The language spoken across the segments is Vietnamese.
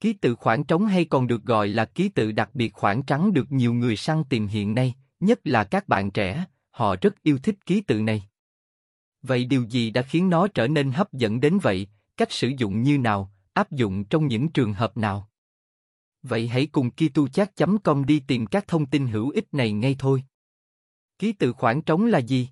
Ký tự khoảng trống hay còn được gọi là ký tự đặc biệt khoảng trắng được nhiều người săn tìm hiện nay, nhất là các bạn trẻ, họ rất yêu thích ký tự này. Vậy điều gì đã khiến nó trở nên hấp dẫn đến vậy, cách sử dụng như nào, áp dụng trong những trường hợp nào? Vậy hãy cùng kituchat.com đi tìm các thông tin hữu ích này ngay thôi. Ký tự khoảng trống là gì?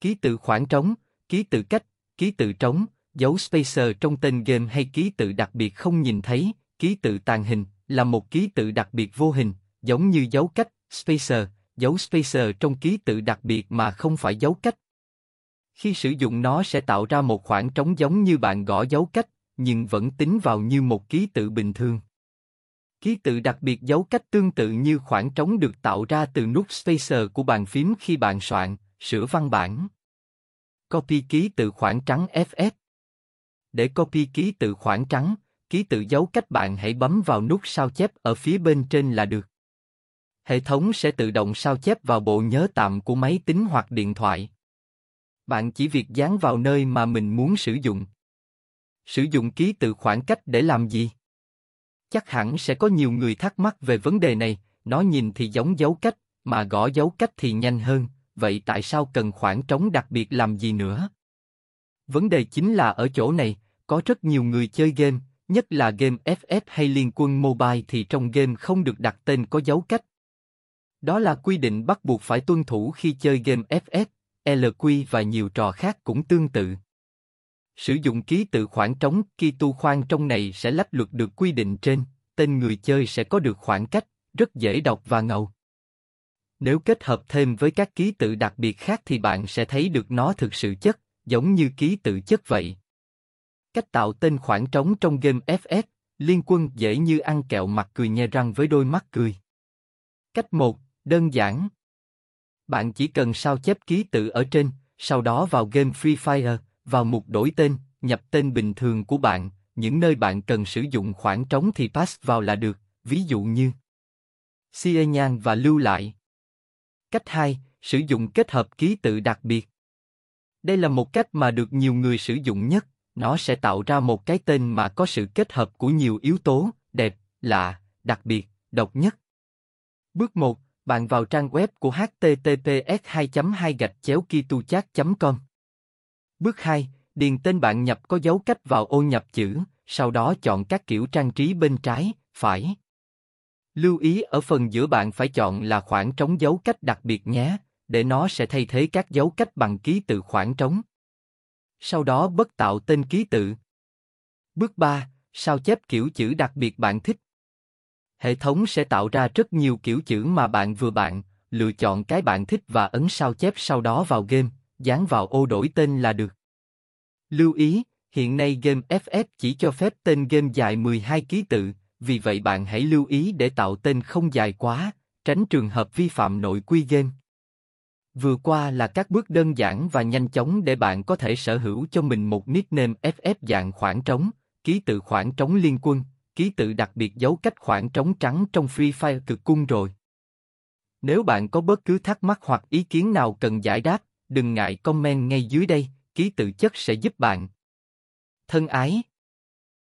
Ký tự khoảng trống, ký tự cách, ký tự trống, dấu spacer trong tên game hay ký tự đặc biệt không nhìn thấy, ký tự tàn hình, là một ký tự đặc biệt vô hình, giống như dấu cách, spacer, dấu spacer trong ký tự đặc biệt mà không phải dấu cách. Khi sử dụng nó sẽ tạo ra một khoảng trống giống như bạn gõ dấu cách, nhưng vẫn tính vào như một ký tự bình thường. Ký tự đặc biệt dấu cách tương tự như khoảng trống được tạo ra từ nút spacer của bàn phím khi bạn soạn, sửa văn bản. Copy ký tự khoảng trắng FF để copy ký tự khoảng trắng, ký tự dấu cách bạn hãy bấm vào nút sao chép ở phía bên trên là được. Hệ thống sẽ tự động sao chép vào bộ nhớ tạm của máy tính hoặc điện thoại. Bạn chỉ việc dán vào nơi mà mình muốn sử dụng. Sử dụng ký tự khoảng cách để làm gì? Chắc hẳn sẽ có nhiều người thắc mắc về vấn đề này, nó nhìn thì giống dấu cách, mà gõ dấu cách thì nhanh hơn, vậy tại sao cần khoảng trống đặc biệt làm gì nữa? Vấn đề chính là ở chỗ này, có rất nhiều người chơi game, nhất là game FF hay liên quân mobile thì trong game không được đặt tên có dấu cách. Đó là quy định bắt buộc phải tuân thủ khi chơi game FF, LQ và nhiều trò khác cũng tương tự. Sử dụng ký tự khoảng trống key tu khoan trong này sẽ lách luật được quy định trên, tên người chơi sẽ có được khoảng cách, rất dễ đọc và ngầu. Nếu kết hợp thêm với các ký tự đặc biệt khác thì bạn sẽ thấy được nó thực sự chất, giống như ký tự chất vậy. Cách tạo tên khoảng trống trong game FF, liên quân dễ như ăn kẹo mặt cười nhe răng với đôi mắt cười. Cách 1, đơn giản. Bạn chỉ cần sao chép ký tự ở trên, sau đó vào game Free Fire, vào mục đổi tên, nhập tên bình thường của bạn, những nơi bạn cần sử dụng khoảng trống thì pass vào là được, ví dụ như Xie nhan và lưu lại. Cách 2, sử dụng kết hợp ký tự đặc biệt. Đây là một cách mà được nhiều người sử dụng nhất, nó sẽ tạo ra một cái tên mà có sự kết hợp của nhiều yếu tố, đẹp, lạ, đặc biệt, độc nhất. Bước 1, bạn vào trang web của https 2 2 gạch chéo kituchat com Bước 2, điền tên bạn nhập có dấu cách vào ô nhập chữ, sau đó chọn các kiểu trang trí bên trái, phải. Lưu ý ở phần giữa bạn phải chọn là khoảng trống dấu cách đặc biệt nhé, để nó sẽ thay thế các dấu cách bằng ký tự khoảng trống. Sau đó bất tạo tên ký tự. Bước 3, sao chép kiểu chữ đặc biệt bạn thích. Hệ thống sẽ tạo ra rất nhiều kiểu chữ mà bạn vừa bạn, lựa chọn cái bạn thích và ấn sao chép sau đó vào game, dán vào ô đổi tên là được. Lưu ý, hiện nay game FF chỉ cho phép tên game dài 12 ký tự, vì vậy bạn hãy lưu ý để tạo tên không dài quá, tránh trường hợp vi phạm nội quy game. Vừa qua là các bước đơn giản và nhanh chóng để bạn có thể sở hữu cho mình một nickname FF dạng khoảng trống, ký tự khoảng trống liên quân, ký tự đặc biệt dấu cách khoảng trống trắng trong Free Fire cực cung rồi. Nếu bạn có bất cứ thắc mắc hoặc ý kiến nào cần giải đáp, đừng ngại comment ngay dưới đây, ký tự chất sẽ giúp bạn. Thân ái